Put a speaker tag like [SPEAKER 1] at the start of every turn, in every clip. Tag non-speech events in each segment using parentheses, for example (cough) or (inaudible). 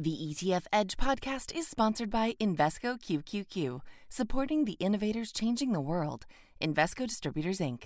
[SPEAKER 1] The ETF Edge podcast is sponsored by Invesco QQQ, supporting the innovators changing the world. Invesco Distributors, Inc.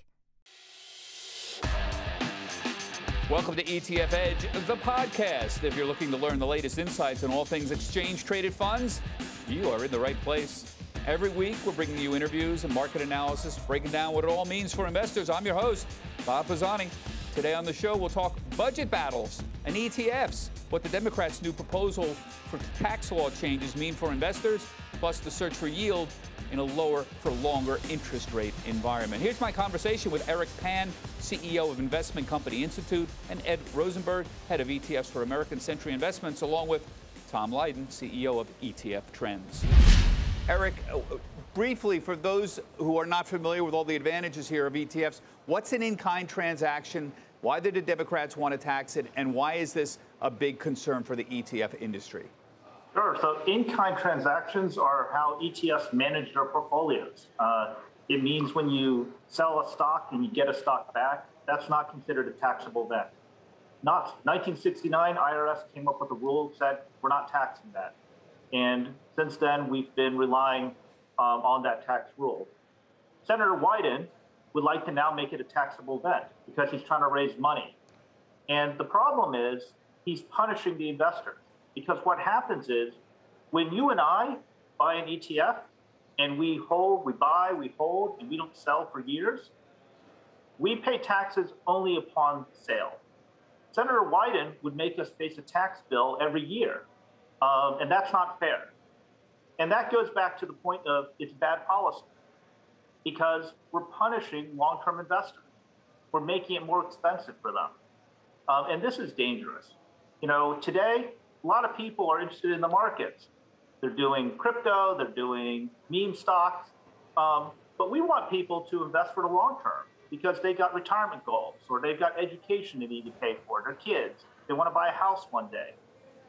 [SPEAKER 2] Welcome to ETF Edge, the podcast. If you're looking to learn the latest insights on all things exchange traded funds, you are in the right place. Every week, we're bringing you interviews and market analysis, breaking down what it all means for investors. I'm your host, Bob Pisani. Today on the show, we'll talk budget battles and ETFs what the Democrats' new proposal for tax law changes mean for investors, plus the search for yield in a lower for longer interest rate environment. Here's my conversation with Eric Pan, CEO of Investment Company Institute, and Ed Rosenberg, head of ETFs for American Century Investments, along with Tom Lydon, CEO of ETF Trends. Eric, uh, briefly, for those who are not familiar with all the advantages here of ETFs, what's an in kind transaction? Why did the Democrats want to tax it? And why is this a big concern for the ETF industry?
[SPEAKER 3] Sure. So, in kind transactions are how ETFs manage their portfolios. Uh, it means when you sell a stock and you get a stock back, that's not considered a taxable event. Not 1969, IRS came up with a rule that said we're not taxing that. And since then, we've been relying um, on that tax rule. Senator Wyden would like to now make it a taxable event because he's trying to raise money. And the problem is he's punishing the investor because what happens is when you and I buy an ETF and we hold, we buy, we hold, and we don't sell for years, we pay taxes only upon sale. Senator Wyden would make us face a tax bill every year, um, and that's not fair. And that goes back to the point of it's bad policy because we're punishing long term investors. We're making it more expensive for them. Um, and this is dangerous. You know, today, a lot of people are interested in the markets. They're doing crypto, they're doing meme stocks, um, but we want people to invest for the long term because they've got retirement goals or they've got education they need to pay for, their kids. They want to buy a house one day.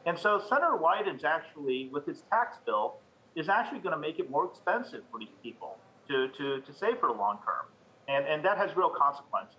[SPEAKER 3] And so Senator Wyden's actually, with his tax bill, is actually going to make it more expensive for these people to, to, to save for the long term. And, and that has real consequences.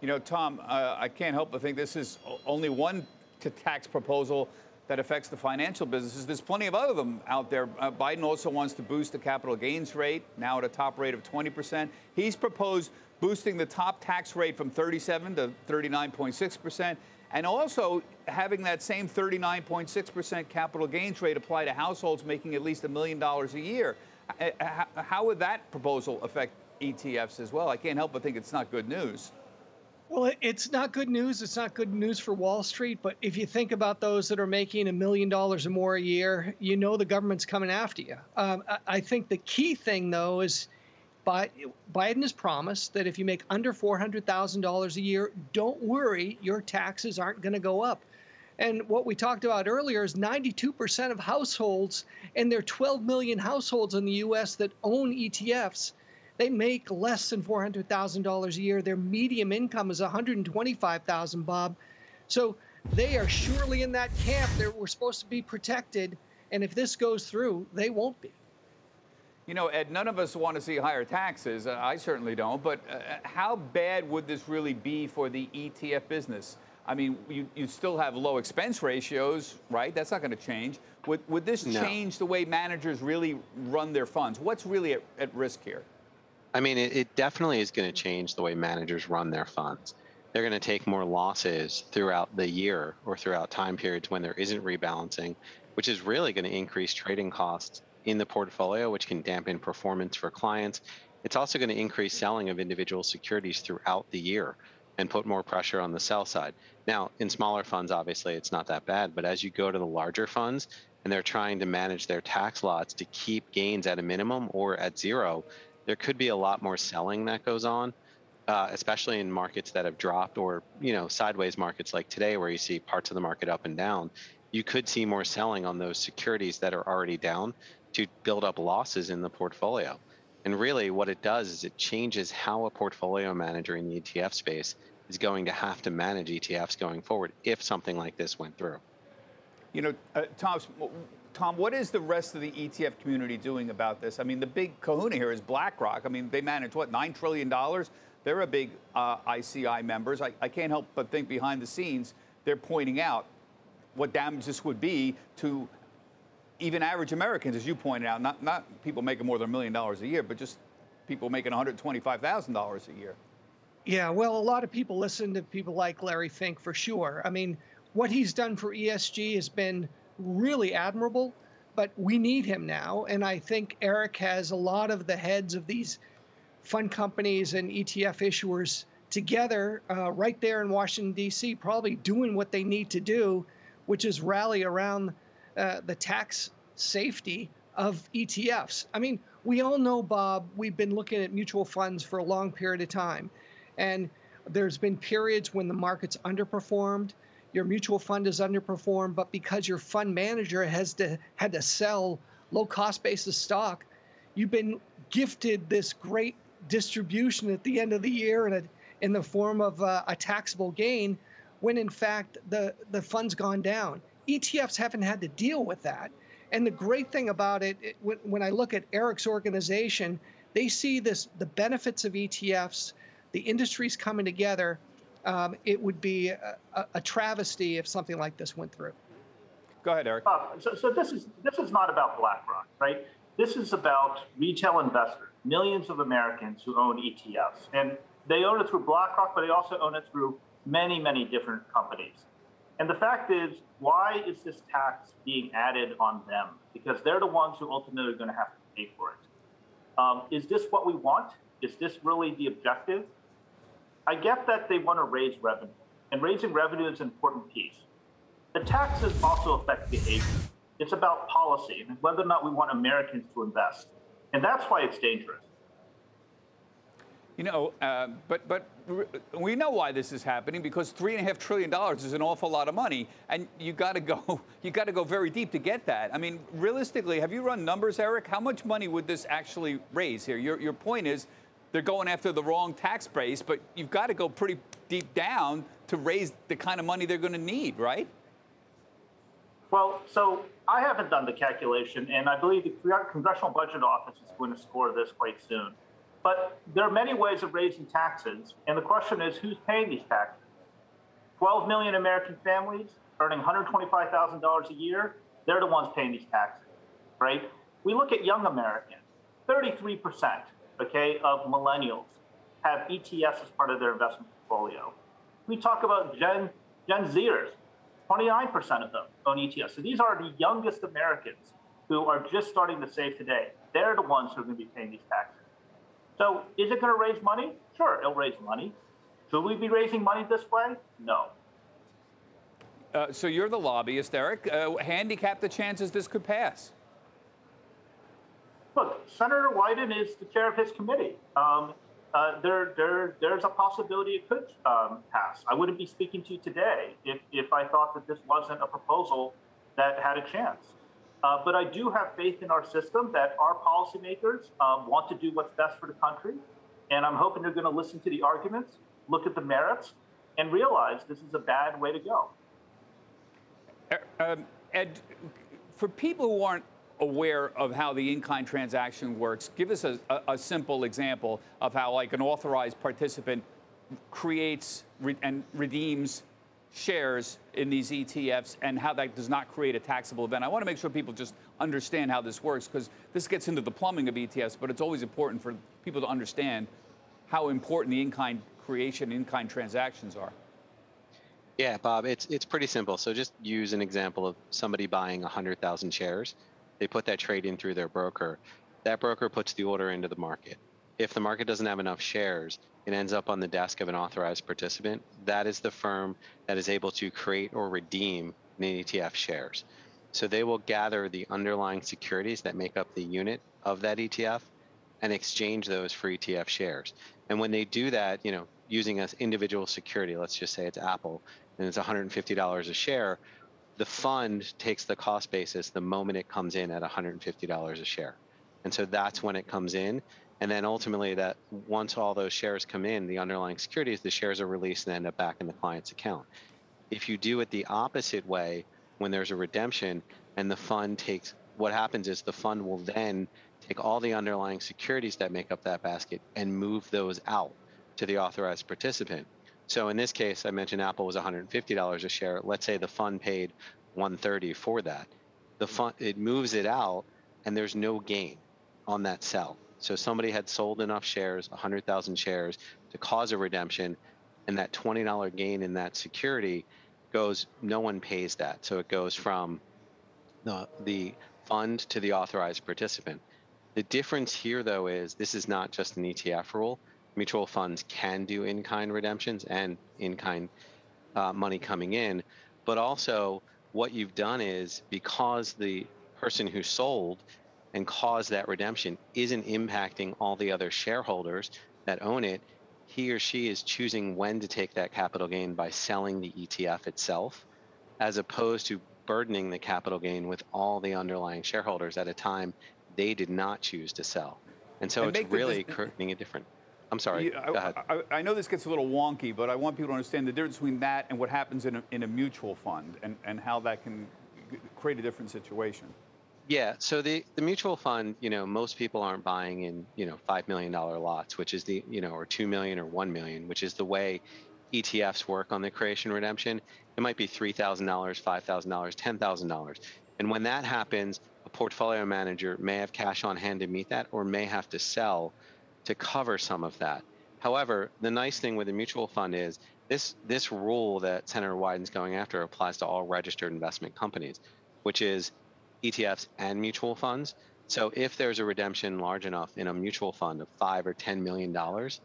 [SPEAKER 2] You know, Tom, uh, I can't help but think this is only one tax proposal that affects the financial businesses. There's plenty of other them out there. Uh, Biden also wants to boost the capital gains rate, now at a top rate of 20%. He's proposed boosting the top tax rate from 37 to 39.6%, and also having that same 39.6% capital gains rate apply to households making at least a million dollars a year. How would that proposal affect ETFs as well? I can't help but think it's not good news.
[SPEAKER 4] Well, it's not good news. It's not good news for Wall Street. But if you think about those that are making a million dollars or more a year, you know the government's coming after you. Um, I think the key thing, though, is Biden has promised that if you make under $400,000 a year, don't worry, your taxes aren't going to go up. And what we talked about earlier is 92% of households, and there are 12 million households in the US that own ETFs they make less than $400,000 a year. Their medium income is 125,000, Bob. So they are surely in that camp. They're, we're supposed to be protected. And if this goes through, they won't be.
[SPEAKER 2] You know, Ed, none of us want to see higher taxes. Uh, I certainly don't. But uh, how bad would this really be for the ETF business? I mean, you, you still have low expense ratios, right? That's not going to change. Would, would this no. change the way managers really run their funds? What's really at, at risk here?
[SPEAKER 5] I mean, it, it definitely is going to change the way managers run their funds. They're going to take more losses throughout the year or throughout time periods when there isn't rebalancing, which is really going to increase trading costs in the portfolio, which can dampen performance for clients. It's also going to increase selling of individual securities throughout the year and put more pressure on the sell side. Now, in smaller funds, obviously, it's not that bad, but as you go to the larger funds and they're trying to manage their tax lots to keep gains at a minimum or at zero, there could be a lot more selling that goes on, uh, especially in markets that have dropped or you know sideways markets like today where you see parts of the market up and down. You could see more selling on those securities that are already down to build up losses in the portfolio. And really, what it does is it changes how a portfolio manager in the ETF space is going to have to manage ETFs going forward if something like this went through.
[SPEAKER 2] You know, uh, Tom, Tom, what is the rest of the ETF community doing about this? I mean, the big kahuna here is BlackRock. I mean, they manage what, $9 trillion? They're a big uh, ICI members. I, I can't help but think behind the scenes, they're pointing out what damage this would be to even average Americans, as you pointed out, not, not people making more than a million dollars a year, but just people making $125,000 a year.
[SPEAKER 4] Yeah, well, a lot of people listen to people like Larry Fink for sure. I mean, what he's done for ESG has been really admirable, but we need him now. And I think Eric has a lot of the heads of these fund companies and ETF issuers together uh, right there in Washington, D.C., probably doing what they need to do, which is rally around uh, the tax safety of ETFs. I mean, we all know, Bob, we've been looking at mutual funds for a long period of time. And there's been periods when the market's underperformed, your mutual fund is underperformed, but because your fund manager has to had to sell low cost basis stock, you've been gifted this great distribution at the end of the year in, a, in the form of a, a taxable gain, when in fact the, the fund's gone down. ETFs haven't had to deal with that. And the great thing about it, it when, when I look at Eric's organization, they see this the benefits of ETFs the industry's coming together. Um, it would be a, a, travesty if something like this went through.
[SPEAKER 2] Go ahead, Eric.
[SPEAKER 3] Uh, so, so this is this is not about BlackRock, right? This is about retail investors, millions of Americans who own ETFs, and they own it through BlackRock, but they also own it through many, many different companies. And the fact is, why is this tax being added on them? Because they're the ones who ultimately are going to have to pay for it. Um, is this what we want? Is this really the objective? I get that they want to raise revenue, and raising revenue is an important piece. The taxes also affect behavior. It's about policy and whether or not we want Americans to invest. And that's why it's dangerous.
[SPEAKER 2] You know, uh, but but we know why this is happening because three and a half trillion dollars is an awful lot of money, and you got to go (laughs) you got to go very deep to get that. I mean, realistically, have you run numbers, Eric? How much money would this actually raise here? Your your point is they're going after the wrong tax base, but you've got to go pretty deep down to raise the kind of money they're going to need, right?
[SPEAKER 3] Well, so I haven't done the calculation, and I believe the Congressional Budget Office is going to score this quite soon. But there are many ways of raising taxes, and the question is who's paying these taxes? 12 million American families earning $125,000 a year, they're the ones paying these taxes, right? We look at young Americans, 33% okay, of millennials have ETFs as part of their investment portfolio. We talk about Gen, Gen Zers, 29% of them own ETFs. So these are the youngest Americans who are just starting to save today. They're the ones who are going to be paying these taxes. So is it going to raise money? Sure, it'll raise money. Should we be raising money this way? No.
[SPEAKER 2] Uh, so you're the lobbyist, Eric. Uh, handicap the chances this could pass.
[SPEAKER 3] Look, Senator Wyden is the chair of his committee. Um, uh, there, there, there's a possibility it could um, pass. I wouldn't be speaking to you today if, if I thought that this wasn't a proposal that had a chance. Uh, but I do have faith in our system that our policymakers um, want to do what's best for the country. And I'm hoping they're going to listen to the arguments, look at the merits, and realize this is a bad way to go.
[SPEAKER 2] Uh, um, Ed, for people who aren't aware of how the in-kind transaction works, give us a, a, simple example of how, like, an authorized participant creates re- and redeems shares in these ETFs and how that does not create a taxable event. I want to make sure people just understand how this works because this gets into the plumbing of ETFs, but it's always important for people to understand how important the in-kind creation, in-kind transactions are.
[SPEAKER 5] Yeah, Bob, it's it's pretty simple. So just use an example of somebody buying 100,000 shares. They put that trade in through their broker. That broker puts the order into the market. If the market doesn't have enough shares, it ends up on the desk of an authorized participant. That is the firm that is able to create or redeem an ETF shares. So they will gather the underlying securities that make up the unit of that ETF and exchange those for ETF shares. And when they do that, you know, using an individual security, let's just say it's Apple, and it's $150 a share, the fund takes the cost basis the moment it comes in at $150 a share. And so that's when it comes in. And then ultimately, that once all those shares come in, the underlying securities, the shares are released and end up back in the client's account. If you do it the opposite way, when there's a redemption and the fund takes, what happens is the fund will then take all the underlying securities that make up that basket and move those out to the authorized participant. So in this case, I mentioned Apple was $150 a share. Let's say the fund paid 130 for that. The fund it moves it out, and there's no gain on that sell. So somebody had sold enough shares, 100,000 shares, to cause a redemption, and that $20 gain in that security goes. No one pays that, so it goes from the the fund to the authorized participant. The difference here, though, is this is not just an ETF rule. Mutual funds can do in kind redemptions and in kind uh, money coming in, but also what you've done is because the person who sold and caused that redemption isn't impacting all the other shareholders that own it, he or she is choosing when to take that capital gain by selling the ETF itself, as opposed to burdening the capital gain with all the underlying shareholders at a time they did not choose to sell. And so and it's really creating a different. I'm sorry.
[SPEAKER 2] I, I, I, know this gets a little wonky, but I want people to understand the difference between that and what happens in a, in a mutual fund and, and how that can create a different situation.
[SPEAKER 5] Yeah, so the, the mutual fund, you know, most people aren't buying in, you know, $5 million lots, which is the, you know, or 2 million or 1 million, which is the way ETFs work on the creation redemption. It might be $3,000, $5,000, $10,000. And when that happens, a portfolio manager may have cash on hand to meet that or may have to sell to cover some of that. However, the nice thing with a mutual fund is this this rule that Senator Wyden's going after applies to all registered investment companies, which is ETFs and mutual funds. So if there's a redemption large enough in a mutual fund of five or ten million dollars,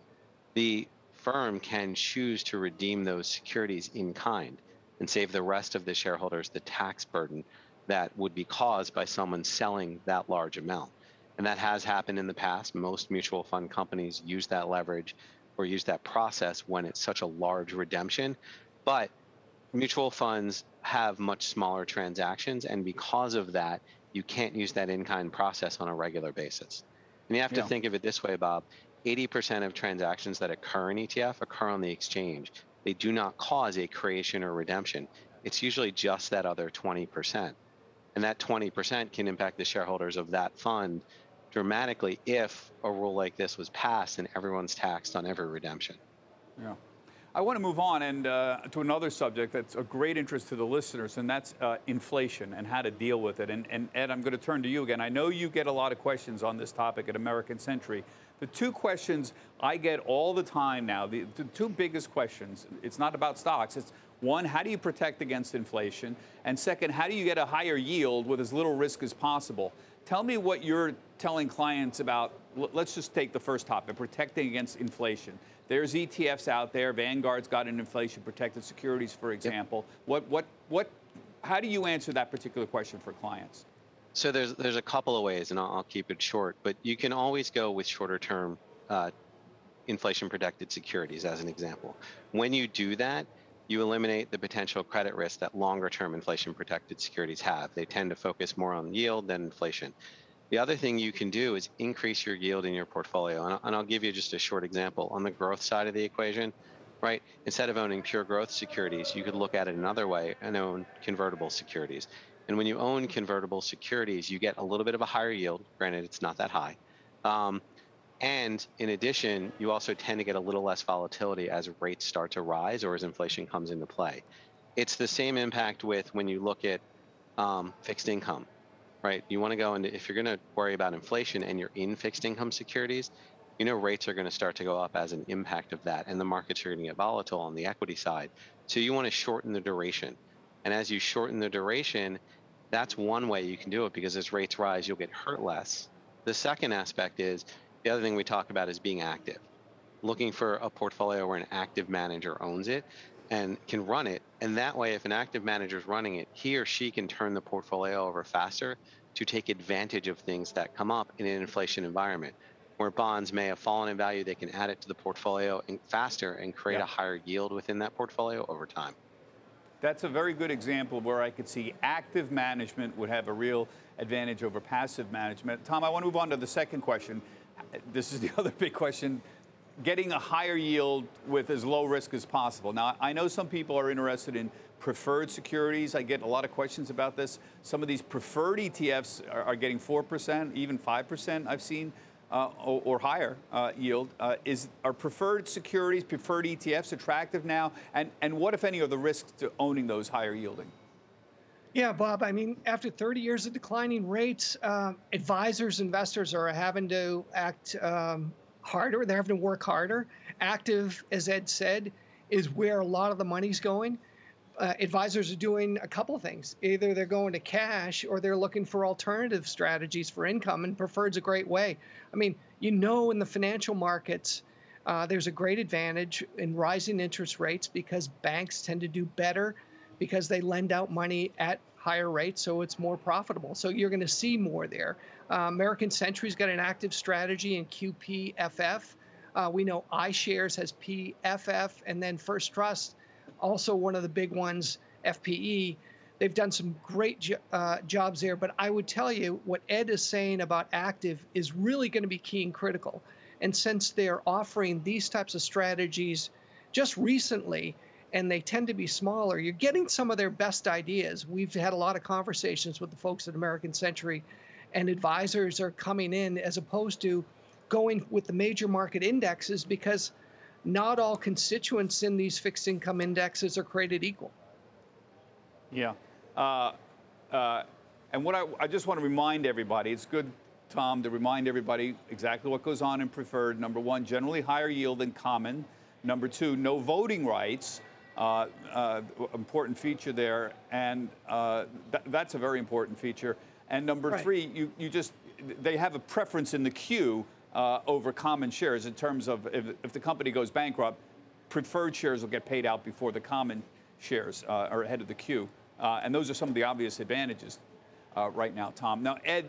[SPEAKER 5] the firm can choose to redeem those securities in kind and save the rest of the shareholders the tax burden that would be caused by someone selling that large amount. And that has happened in the past. Most mutual fund companies use that leverage or use that process when it's such a large redemption. But mutual funds have much smaller transactions. And because of that, you can't use that in kind process on a regular basis. And you have to yeah. think of it this way, Bob 80% of transactions that occur in ETF occur on the exchange. They do not cause a creation or redemption. It's usually just that other 20% and that 20% can impact the shareholders of that fund dramatically if a rule like this was passed and everyone's taxed on every redemption.
[SPEAKER 2] Yeah. I want to move on and uh, to another subject that's of great interest to the listeners, and that's uh, inflation and how to deal with it. And, and, Ed, I'm going to turn to you again. I know you get a lot of questions on this topic at American Century. The two questions I get all the time now, the, the two biggest questions, it's not about stocks, it's one, how do you protect against inflation? And second, how do you get a higher yield with as little risk as possible? Tell me what you're telling clients about. Let's just take the first topic protecting against inflation. There's ETFs out there. Vanguard's got an inflation protected securities, for example. Yep. What, what, what, how do you answer that particular question for clients?
[SPEAKER 5] So there's, there's a couple of ways, and I'll, I'll keep it short, but you can always go with shorter term uh, inflation protected securities as an example. When you do that, you eliminate the potential credit risk that longer term inflation protected securities have. They tend to focus more on yield than inflation. The other thing you can do is increase your yield in your portfolio. And I'll give you just a short example. On the growth side of the equation, right, instead of owning pure growth securities, you could look at it another way and own convertible securities. And when you own convertible securities, you get a little bit of a higher yield. Granted, it's not that high. Um, and in addition, you also tend to get a little less volatility as rates start to rise or as inflation comes into play. It's the same impact with when you look at um, fixed income, right? You want to go into, if you're going to worry about inflation and you're in fixed income securities, you know rates are going to start to go up as an impact of that, and the markets are going to get volatile on the equity side. So you want to shorten the duration. And as you shorten the duration, that's one way you can do it because as rates rise, you'll get hurt less. The second aspect is the other thing we talk about is being active, looking for a portfolio where an active manager owns it and can run it. And that way, if an active manager is running it, he or she can turn the portfolio over faster to take advantage of things that come up in an inflation environment. Where bonds may have fallen in value, they can add it to the portfolio faster and create yeah. a higher yield within that portfolio over time.
[SPEAKER 2] That's a very good example where I could see active management would have a real advantage over passive management. Tom, I want to move on to the second question this is the (laughs) other big question getting a higher yield with as low risk as possible. Now, I know some people are interested in preferred securities. I get a lot of questions about this. Some of these preferred ETFs are, are getting 4%, even 5%, I've seen, uh, or, or, higher uh, yield. Uh, is, are preferred securities, preferred ETFs attractive now? And, and what, if any, are the risks to owning those higher yielding?
[SPEAKER 4] Yeah, Bob. I mean, after 30 years of declining rates, uh, advisors, investors are having to act um, harder. They're having to work harder. Active, as Ed said, is where a lot of the money's going. Uh, advisors are doing a couple of things. Either they're going to cash or they're looking for alternative strategies for income, and preferred's a great way. I mean, you know, in the financial markets, uh, there's a great advantage in rising interest rates because banks tend to do better because they lend out money at higher rates, so it's more profitable. So you're going to see more there. Uh, American Century's got an active strategy in QPFF. Uh, we know iShares has PFF, and then First Trust, also one of the big ones, FPE. They've done some great jo- uh, jobs there, but I would tell you what Ed is saying about active is really going to be key and critical. And since they're offering these types of strategies just recently, and they tend to be smaller, you're getting some of their best ideas. We've had a lot of conversations with the folks at American Century, and advisors are coming in as opposed to going with the major market indexes because not all constituents in these fixed income indexes are created equal.
[SPEAKER 2] Yeah. Uh, uh, and what I, I just want to remind everybody, it's good, Tom, to remind everybody exactly what goes on in preferred. Number one, generally higher yield than common. Number two, no voting rights. Uh, uh, important feature there, and uh, th- that's a very important feature. And number
[SPEAKER 4] right.
[SPEAKER 2] three, you, you just they have a preference in the queue uh, over common shares in terms of if, if, the company goes bankrupt, preferred shares will get paid out before the common shares uh, are ahead of the queue, uh, and those are some of the obvious advantages right now, Tom. Now, Ed,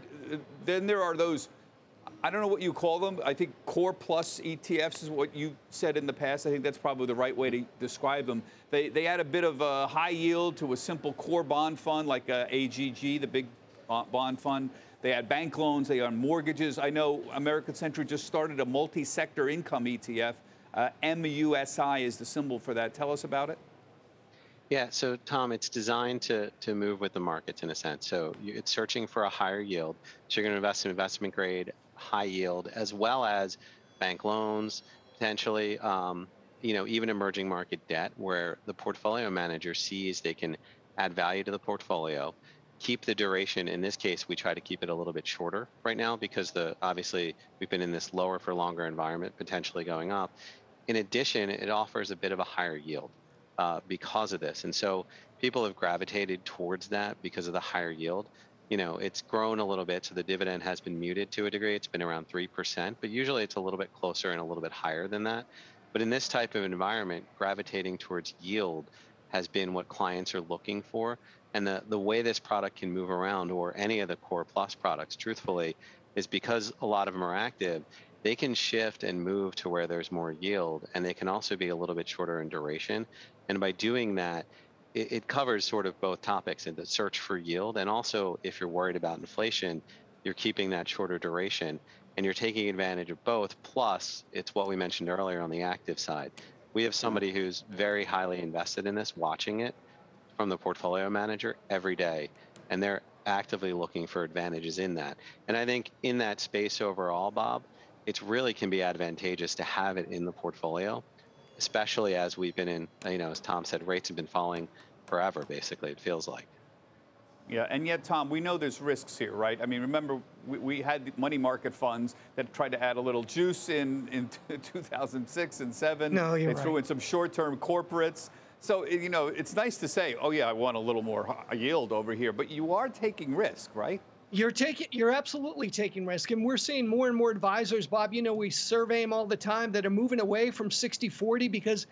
[SPEAKER 2] then there are those I don't know what you call them. I think core plus ETFs is what you said in the past. I think that's probably the right way to describe them. They, they add a bit of a high yield to a simple core bond fund like uh, AGG, the big bond fund. They add bank loans, they add mortgages. I know American Century just started a multi sector income ETF. Uh, MUSI is the symbol for that. Tell us about it.
[SPEAKER 5] Yeah, so Tom, it's designed to to move with the markets in a sense. So you, it's searching for a higher yield. So you're going to invest in investment grade high yield, as well as bank loans, potentially, um, you know, even emerging market debt, where the portfolio manager sees they can add value to the portfolio, keep the duration. In this case, we try to keep it a little bit shorter right now because the obviously we've been in this lower for longer environment, potentially going up. In addition, it offers a bit of a higher yield uh, because of this, and so people have gravitated towards that because of the higher yield you know, it's grown a little bit, so the dividend has been muted to a degree. It's been around 3%, but usually it's a little bit closer and a little bit higher than that. But in this type of environment, gravitating towards yield has been what clients are looking for. And the, the way this product can move around, or any of the Core Plus products, truthfully, is because a lot of them are active, they can shift and move to where there's more yield, and they can also be a little bit shorter in duration. And by doing that, it, it covers sort of both topics in the search for yield and also if you're worried about inflation, you're keeping that shorter duration and you're taking advantage of both. Plus, it's what we mentioned earlier on the active side. We have somebody who's very highly invested in this, watching it from the portfolio manager every day, and they're actively looking for advantages in that. And I think in that space overall, Bob, it really can be advantageous to have it in the portfolio especially as we've been in, you know, as Tom said, rates have been falling forever, basically, it feels like.
[SPEAKER 2] Yeah, and yet, Tom, we know there's risks here, right? I mean, remember, we, we had money market funds that tried to add a little juice in, in (laughs) 2006 and 7.
[SPEAKER 4] No, you're
[SPEAKER 2] They
[SPEAKER 4] right.
[SPEAKER 2] threw in some short term corporates. So, you know, it's nice to say, oh, yeah, I want a little more yield over here, but you are taking risk, right?
[SPEAKER 4] You're taking, you're absolutely taking risk, and we're seeing more and more advisors, Bob. You know, we survey them all the time that are moving away from 60-40 because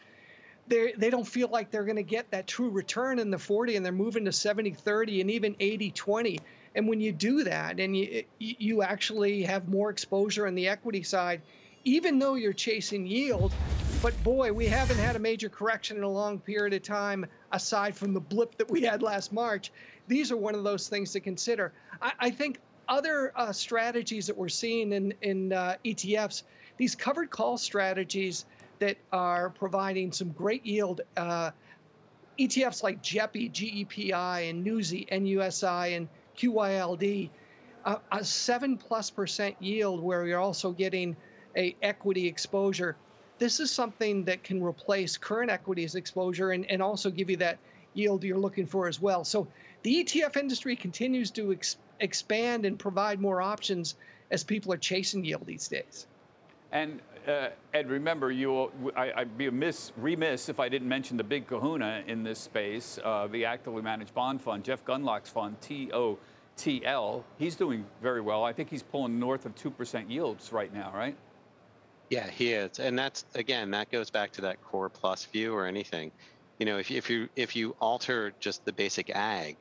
[SPEAKER 4] they they don't feel like they're going to get that true return in the 40, and they're moving to 70-30 and even 80-20. And when you do that, and you you actually have more exposure on the equity side, even though you're chasing yield, but boy, we haven't had a major correction in a long period of time, aside from the blip that we had last March. These are one of those things to consider. I, I think other uh, strategies that we're seeing in, in uh, ETFs, these covered call strategies that are providing some great yield. Uh, ETFs like JEPI, JEPI, and NUSI, NUSI, and QYLD, a seven plus percent yield where you're also getting a equity exposure. This is something that can replace current equities exposure and, and also give you that yield you're looking for as well. So the ETF industry continues to ex- expand and provide more options as people are chasing yield these days.
[SPEAKER 2] And uh, Ed, remember, you, I, would be amiss, remiss if I didn't mention the big kahuna in this space, uh, the actively managed bond fund, Jeff Gundlach's fund, TOTL. He's doing very well. I think he's pulling north of 2% yields right now, right?
[SPEAKER 5] Yeah, he is. And that's, again, that goes back to that core plus view or anything. You know, if, if you if you alter just the basic AGG,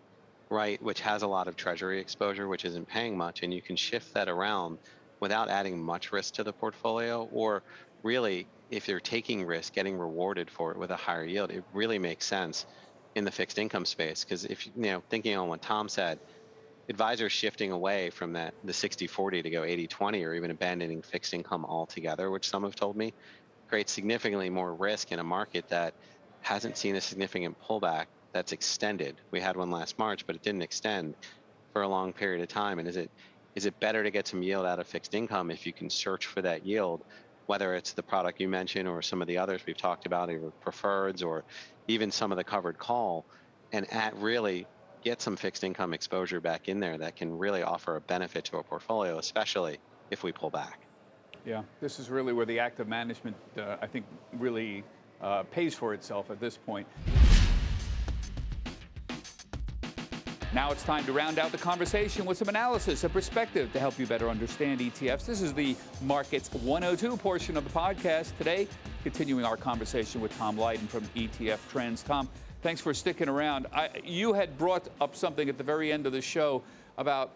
[SPEAKER 5] right, which has a lot of treasury exposure, which isn't paying much, and you can shift that around without adding much risk to the portfolio or really if you're taking risk getting rewarded for it with a higher yield it really makes sense in the fixed income space. Because if you know thinking on what tom said advisors shifting away from that the 60-40 to go 80-20 or even abandoning fixed income altogether which some have told me creates significantly more risk in a market that hasn't seen a significant pullback that's extended we had one last march but it didn't extend for a long period of time and is it is it better to get some yield out of fixed income if you can search for that yield, whether it's the product you mentioned or some of the others we've talked about, either preferreds or even some of the covered call, and at really get some fixed income exposure back in there that can really offer a benefit to a portfolio, especially if we pull back.
[SPEAKER 2] Yeah, this is really where the active management, uh, I think, really uh, pays for itself at this point. Now it's time to round out the conversation with some analysis and perspective to help you better understand ETFs. This is the Markets 102 portion of the podcast. Today, continuing our conversation with Tom Lydon from ETF Trends. Tom, thanks for sticking around. I, you had brought up something at the very end of the show about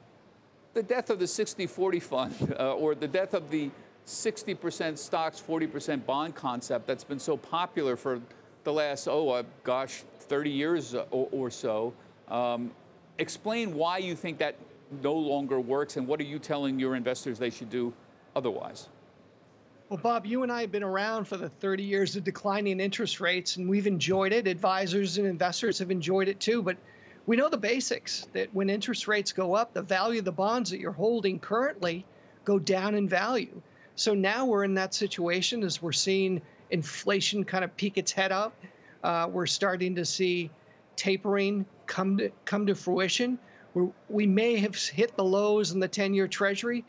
[SPEAKER 2] the death of the 60 40 fund (laughs) uh, or the death of the 60% stocks, 40% bond concept that's been so popular for the last, oh, uh, gosh, 30 years or, or so. Um, explain why you think that no longer works and what are you telling your investors they should do otherwise?
[SPEAKER 4] Well, Bob, you and I have been around for the 30 years of declining interest rates, and we've enjoyed it. Advisors and investors have enjoyed it too. But we know the basics that when interest rates go up, the value of the bonds that you're holding currently go down in value. So now we're in that situation as we're seeing inflation kind of peek its head up. Uh, we're starting to see tapering come to come to fruition. We're, we may have hit the lows in the 10-year Treasury,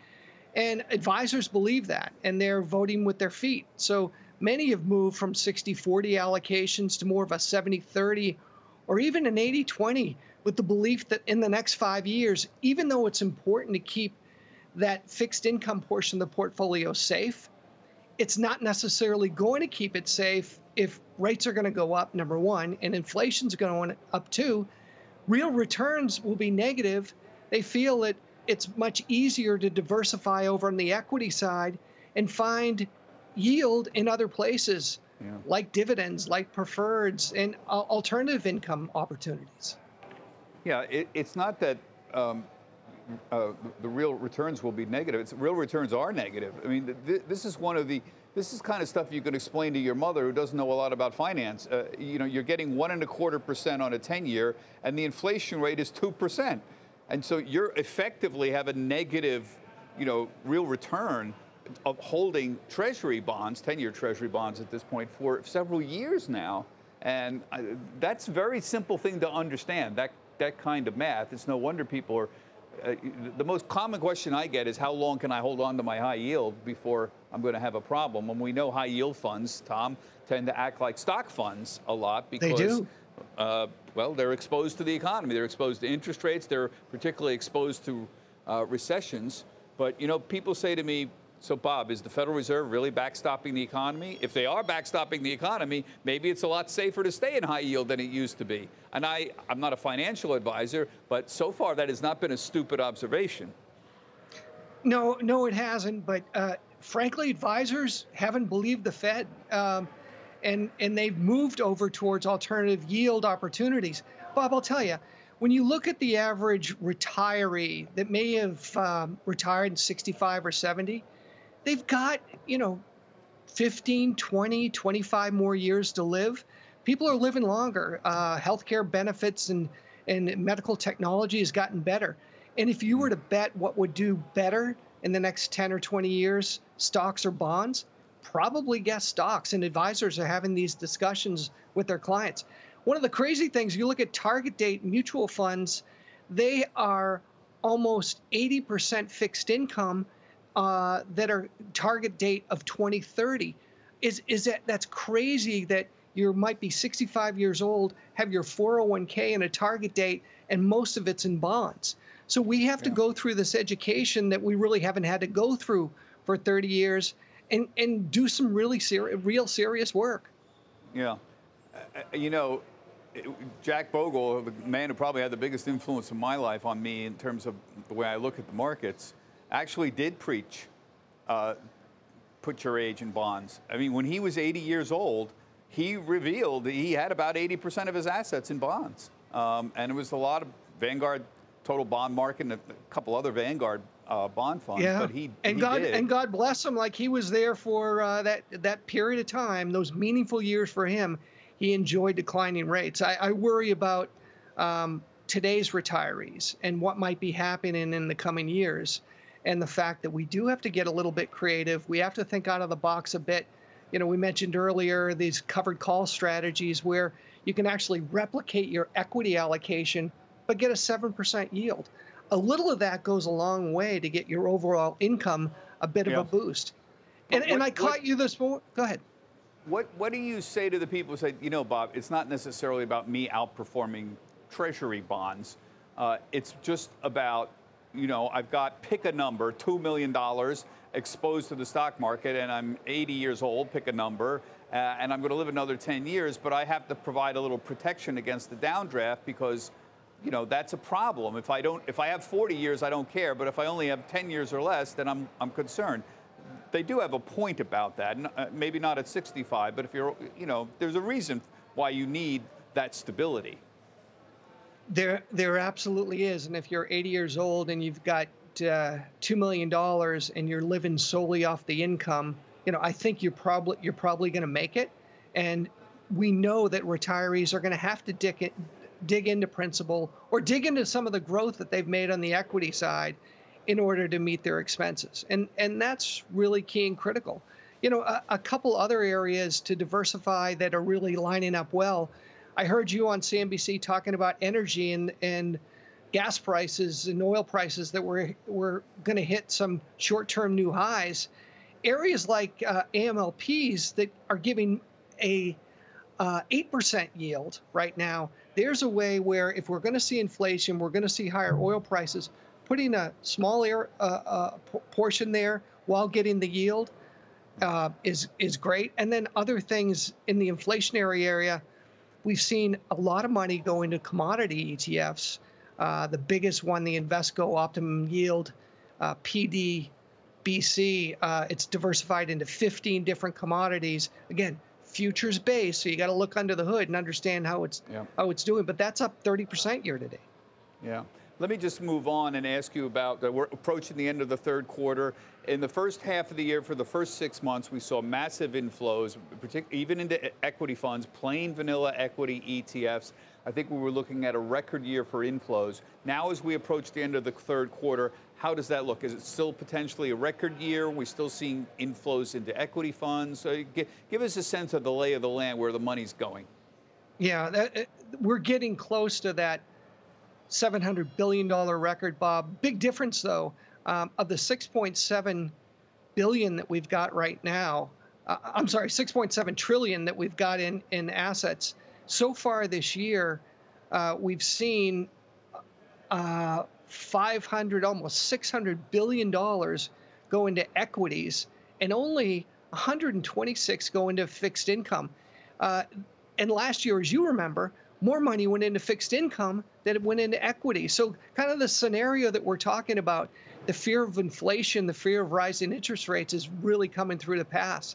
[SPEAKER 4] and advisors believe that, and they're voting with their feet. So many have moved from 60-40 allocations to more of a 70-30 or even an 80-20 with the belief that in the next five years, even though it's important to keep that fixed income portion of the portfolio safe, it's not necessarily going to keep it safe if rates are going to go up, number one, and inflation's going to up too, real returns will be negative. They feel that it's much easier to diversify over on the equity side and find yield in other places, yeah. like dividends, like preferreds, and alternative income opportunities.
[SPEAKER 2] Yeah, it, it's not that um, uh, the real returns will be negative. It's real returns are negative. I mean, th- this is one of the this is kind of stuff you can explain to your mother who doesn't know a lot about finance. Uh, you know, you're getting one and a quarter percent on a 10 year, and the inflation rate is 2%. And so you're effectively have a negative, you know, real return of holding treasury bonds, 10 year treasury bonds at this point, for several years now. And uh, that's a very simple thing to understand, that, that kind of math. It's no wonder people are uh, the most common question I get is how long can I hold on to my high yield before I'm going to have a problem? And we know high yield funds, Tom, tend to act like stock funds a lot because
[SPEAKER 4] they do.
[SPEAKER 2] Uh, well, they're exposed to the economy. They're exposed to interest rates. They're particularly exposed to uh, recessions. But you know, people say to me, so, Bob, is the Federal Reserve really backstopping the economy? If they are backstopping the economy, maybe it's a lot safer to stay in high yield than it used to be. And I, I'm not a financial advisor, but so far that has not been a stupid observation.
[SPEAKER 4] No, no, it hasn't. But uh, frankly, advisors haven't believed the Fed, um, and and they've moved over towards alternative yield opportunities. Bob, I'll tell you, when you look at the average retiree that may have um, retired in 65 or 70, they've got, you know, 15, 20, 25 more years to live. People are living longer. Uh, healthcare benefits and, and medical technology has gotten better. And if you were to bet what would do better in the next 10 or 20 years, stocks or bonds, probably guess stocks. And advisors are having these discussions with their clients. one of the crazy things, you look at target date mutual funds, they are almost 80% fixed income uh, that are target date of 2030. Is, is that that's crazy that you might be 65 years old, have your 401k and a target date, and most of it's in bonds. So we have yeah. to go through this education that we really haven't had to go through for 30 years and, and do some really serious, real serious work.
[SPEAKER 2] Yeah. Uh, you know, Jack Bogle, the man who probably had the biggest influence in my life on me in terms of the way I look at the markets, actually did preach uh, put your age in bonds. I mean, when he was 80 years old, he revealed that he had about 80% of his assets in bonds. Um, and it was a lot of Vanguard total bond market and a couple other Vanguard uh, bond funds.
[SPEAKER 4] Yeah.
[SPEAKER 2] But he
[SPEAKER 4] and
[SPEAKER 2] he
[SPEAKER 4] God
[SPEAKER 2] did.
[SPEAKER 4] and God bless him, like he was there for uh, that that period of time, those meaningful years for him. He enjoyed declining rates. I, I worry about um, today's retirees and what might be happening in the coming years, and the fact that we do have to get a little bit creative. We have to think out of the box a bit. You know, we mentioned earlier these covered call strategies where you can actually replicate your equity allocation but get a 7% yield. A little of that goes a long way to get your overall income a bit yeah. of a boost. And, what, and I caught what, you this morning. Go ahead.
[SPEAKER 2] What, what do you say to the people who say, you know, Bob, it's not necessarily about me outperforming treasury bonds. Uh, it's just about, you know, I've got pick a number, $2 million exposed to the stock market, and I'm 80 years old, pick a number, uh, and I'm going to live another 10 years, but I have to provide a little protection against the downdraft because you know that's a problem. If I don't, if I have 40 years, I don't care. But if I only have 10 years or less, then I'm I'm concerned. They do have a point about that. Uh, maybe not at 65, but if you're, you know, there's a reason why you need that stability.
[SPEAKER 4] There, there absolutely is. And if you're 80 years old and you've got uh, two million dollars and you're living solely off the income, you know, I think you're probably you're probably going to make it. And we know that retirees are going to have to dig it, dig into principal or dig into some of the growth that they've made on the equity side in order to meet their expenses. And and that's really key and critical. You know, a, a couple other areas to diversify that are really lining up well. I heard you on CNBC talking about energy and and gas prices and oil prices that were were going to hit some short-term new highs. Areas like uh, AMLPs that are giving a uh, 8% yield right now there's a way where if we're going to see inflation, we're going to see higher oil prices, putting a small air, uh, uh, portion there while getting the yield uh, is is great. And then other things in the inflationary area, we've seen a lot of money go into commodity ETFs. Uh, the biggest one, the Invesco Optimum Yield uh, PD BC, uh, it's diversified into 15 different commodities. Again, futures based, so you got to look under the hood and understand how it's yeah. how it's doing. But that's up 30% year to date.
[SPEAKER 2] Yeah. Let me just move on and ask you about we're approaching the end of the third quarter. In the first half of the year, for the first six months, we saw massive inflows, even into equity funds, plain vanilla equity ETFs. I think we were looking at a record year for inflows. Now, as we approach the end of the third quarter, how does that look? Is it still potentially a record year? Are we still seeing inflows into equity funds? Give, us a sense of the lay of the land, where the money's going.
[SPEAKER 4] Yeah, that, we're getting close to that $700 billion record, Bob. Big difference, though, um, of the 6.7 billion that we've got right now. Uh, I'm sorry, 6.7 trillion that we've got in, in assets. So far this year, uh, we've seen uh, 500, almost 600 billion dollars go into equities, and only 126 go into fixed income. Uh, and last year, as you remember, more money went into fixed income than it went into equity. So, kind of the scenario that we're talking about, the fear of inflation, the fear of rising interest rates is really coming through the pass.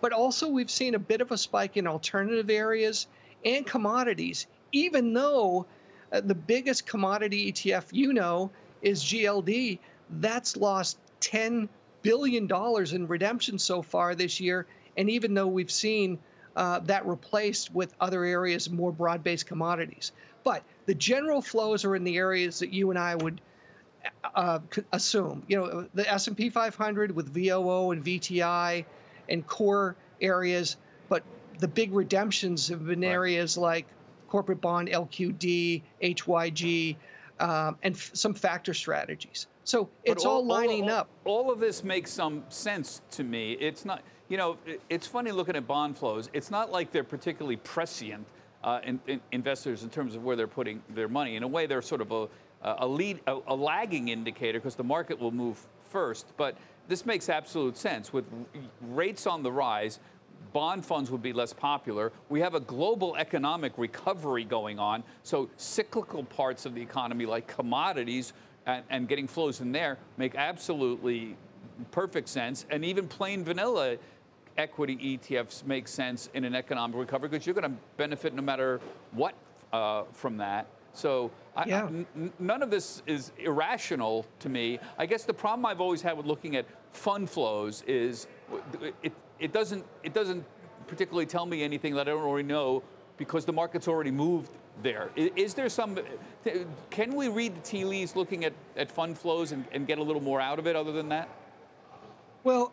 [SPEAKER 4] But also, we've seen a bit of a spike in alternative areas and commodities, even though uh, the biggest commodity ETF you know is GLD. That's lost $10 billion in redemption so far this year. And even though we've seen uh, that replaced with other areas, more broad based commodities. But the general flows are in the areas that you and I would uh, assume. You know, the S&P 500 with VOO and VTI and core areas, but the big redemptions have been right. areas like corporate bond, LQD, HYG, um, and f- some factor strategies. So it's all, all, lining
[SPEAKER 2] all,
[SPEAKER 4] up.
[SPEAKER 2] All of this makes some sense to me. It's not, you know, it's funny looking at bond flows. It's not like they're particularly prescient uh, in, in investors in terms of where they're putting their money. In a way, they're sort of a, a lead, a, a lagging indicator because the market will move first. But this makes absolute sense with rates on the rise bond funds would be less popular. We have a global economic recovery going on, so cyclical parts of the economy like commodities and, and getting flows in there make absolutely perfect sense. And even plain vanilla equity ETFs make sense in an economic recovery because you're going to benefit no matter what uh, from that. So yeah. I, n- none of this is irrational to me. I guess the problem I've always had with looking at fund flows is it, it doesn't it doesn't particularly tell me anything that I don't already know because the market's already moved there. Is, is there some? Can we read the tea leaves looking at, at fund flows and, and get a little more out of it other than that?
[SPEAKER 4] Well,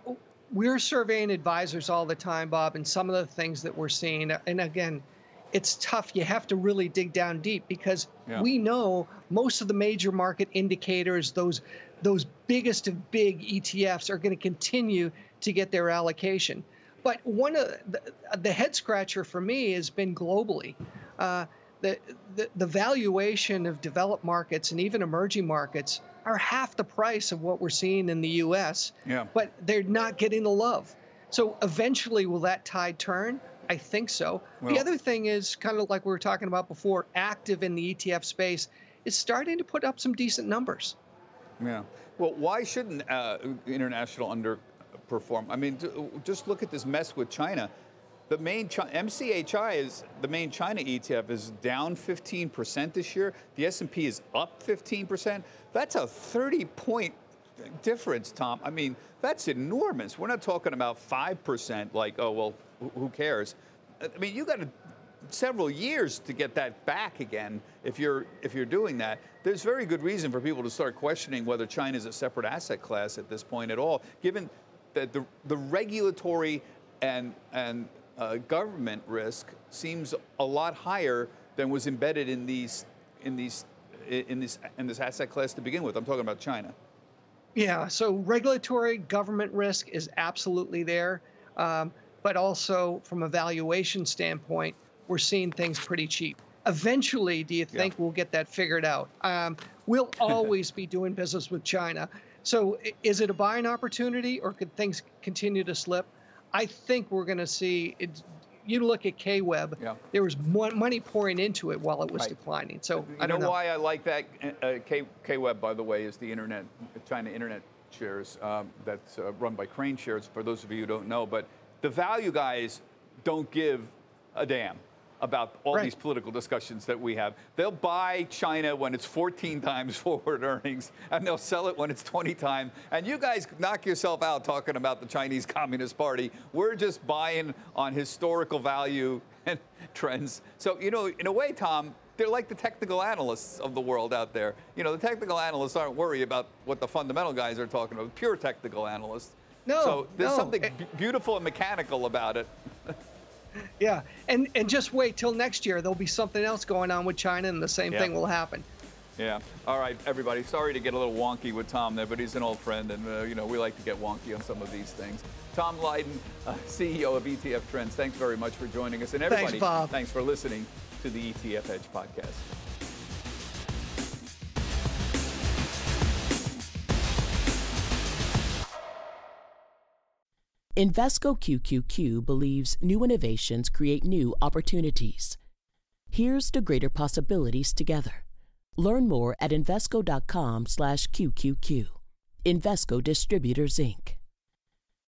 [SPEAKER 4] we're surveying advisors all the time, Bob, and some of the things that we're seeing, and again, it's tough. You have to really dig down deep because yeah. we know most of the major market indicators, those those biggest of big ETFs, are going to continue to get their allocation. But one of the, the head scratcher for me has been globally. Uh, the, the, the valuation of developed markets and even emerging markets are half the price of what we're seeing in the US, yeah. but they're not getting the love. So eventually, will that tide turn? I think so. Well, the other thing is kind of like we were talking about before, active in the ETF space is starting to put up some decent numbers.
[SPEAKER 2] Yeah. Well, why shouldn't uh, international underperform? I mean, just look at this mess with China. The main MCHI is the main China ETF is down 15% this year. The S&P is up 15%. That's a 30 point difference, Tom. I mean, that's enormous. We're not talking about 5% like, oh, well, who cares? I mean, you got to several years to get that back again if you're if you're doing that there's very good reason for people to start questioning whether China is a separate asset class at this point at all given that the the regulatory and and uh, government risk seems a lot higher than was embedded in these in these in this in this asset class to begin with I'm talking about China
[SPEAKER 4] yeah so regulatory government risk is absolutely there um, but also from a valuation standpoint, we're seeing things pretty cheap. Eventually, do you think yeah. we'll get that figured out? Um, we'll (laughs) always be doing business with China. So, is it a buying opportunity, or could things continue to slip? I think we're going to see. It, you look at KWeb, yeah. there was money pouring into it while it was right. declining. So
[SPEAKER 2] you
[SPEAKER 4] I don't
[SPEAKER 2] know, know, why I like that. Uh, K Web, by the way, is the internet, China internet shares um, that's uh, run by KraneShares. For those of you who don't know, but the value guys don't give a damn about all right. these political discussions that we have. They'll buy China when it's 14 times (laughs) forward earnings, and they'll sell it when it's 20 times. And you guys knock yourself out talking about the Chinese (laughs) Communist Party. We're just buying on historical value (laughs) and trends. So, you know, in a way, Tom, they're like the technical analysts of the world out there. You know, the technical analysts aren't worried about what the fundamental guys are talking about, pure technical analysts.
[SPEAKER 4] No.
[SPEAKER 2] So there's
[SPEAKER 4] no.
[SPEAKER 2] something eh. beautiful and mechanical about it.
[SPEAKER 4] Yeah, and and just wait till next year. There'll be something else going on with China, and the same yeah. thing will happen.
[SPEAKER 2] Yeah. All right, everybody. Sorry to get a little wonky with Tom there, but he's an old friend, and uh, you know we like to get wonky on some of these things. Tom Lydon, uh, CEO of ETF Trends. Thanks very much for joining us, and everybody.
[SPEAKER 4] Thanks, Bob.
[SPEAKER 2] Thanks for listening to the ETF Edge podcast.
[SPEAKER 6] Invesco QQQ believes new innovations create new opportunities. Here's to greater possibilities together. Learn more at Invesco.com/QQQ. Invesco Distributors Inc.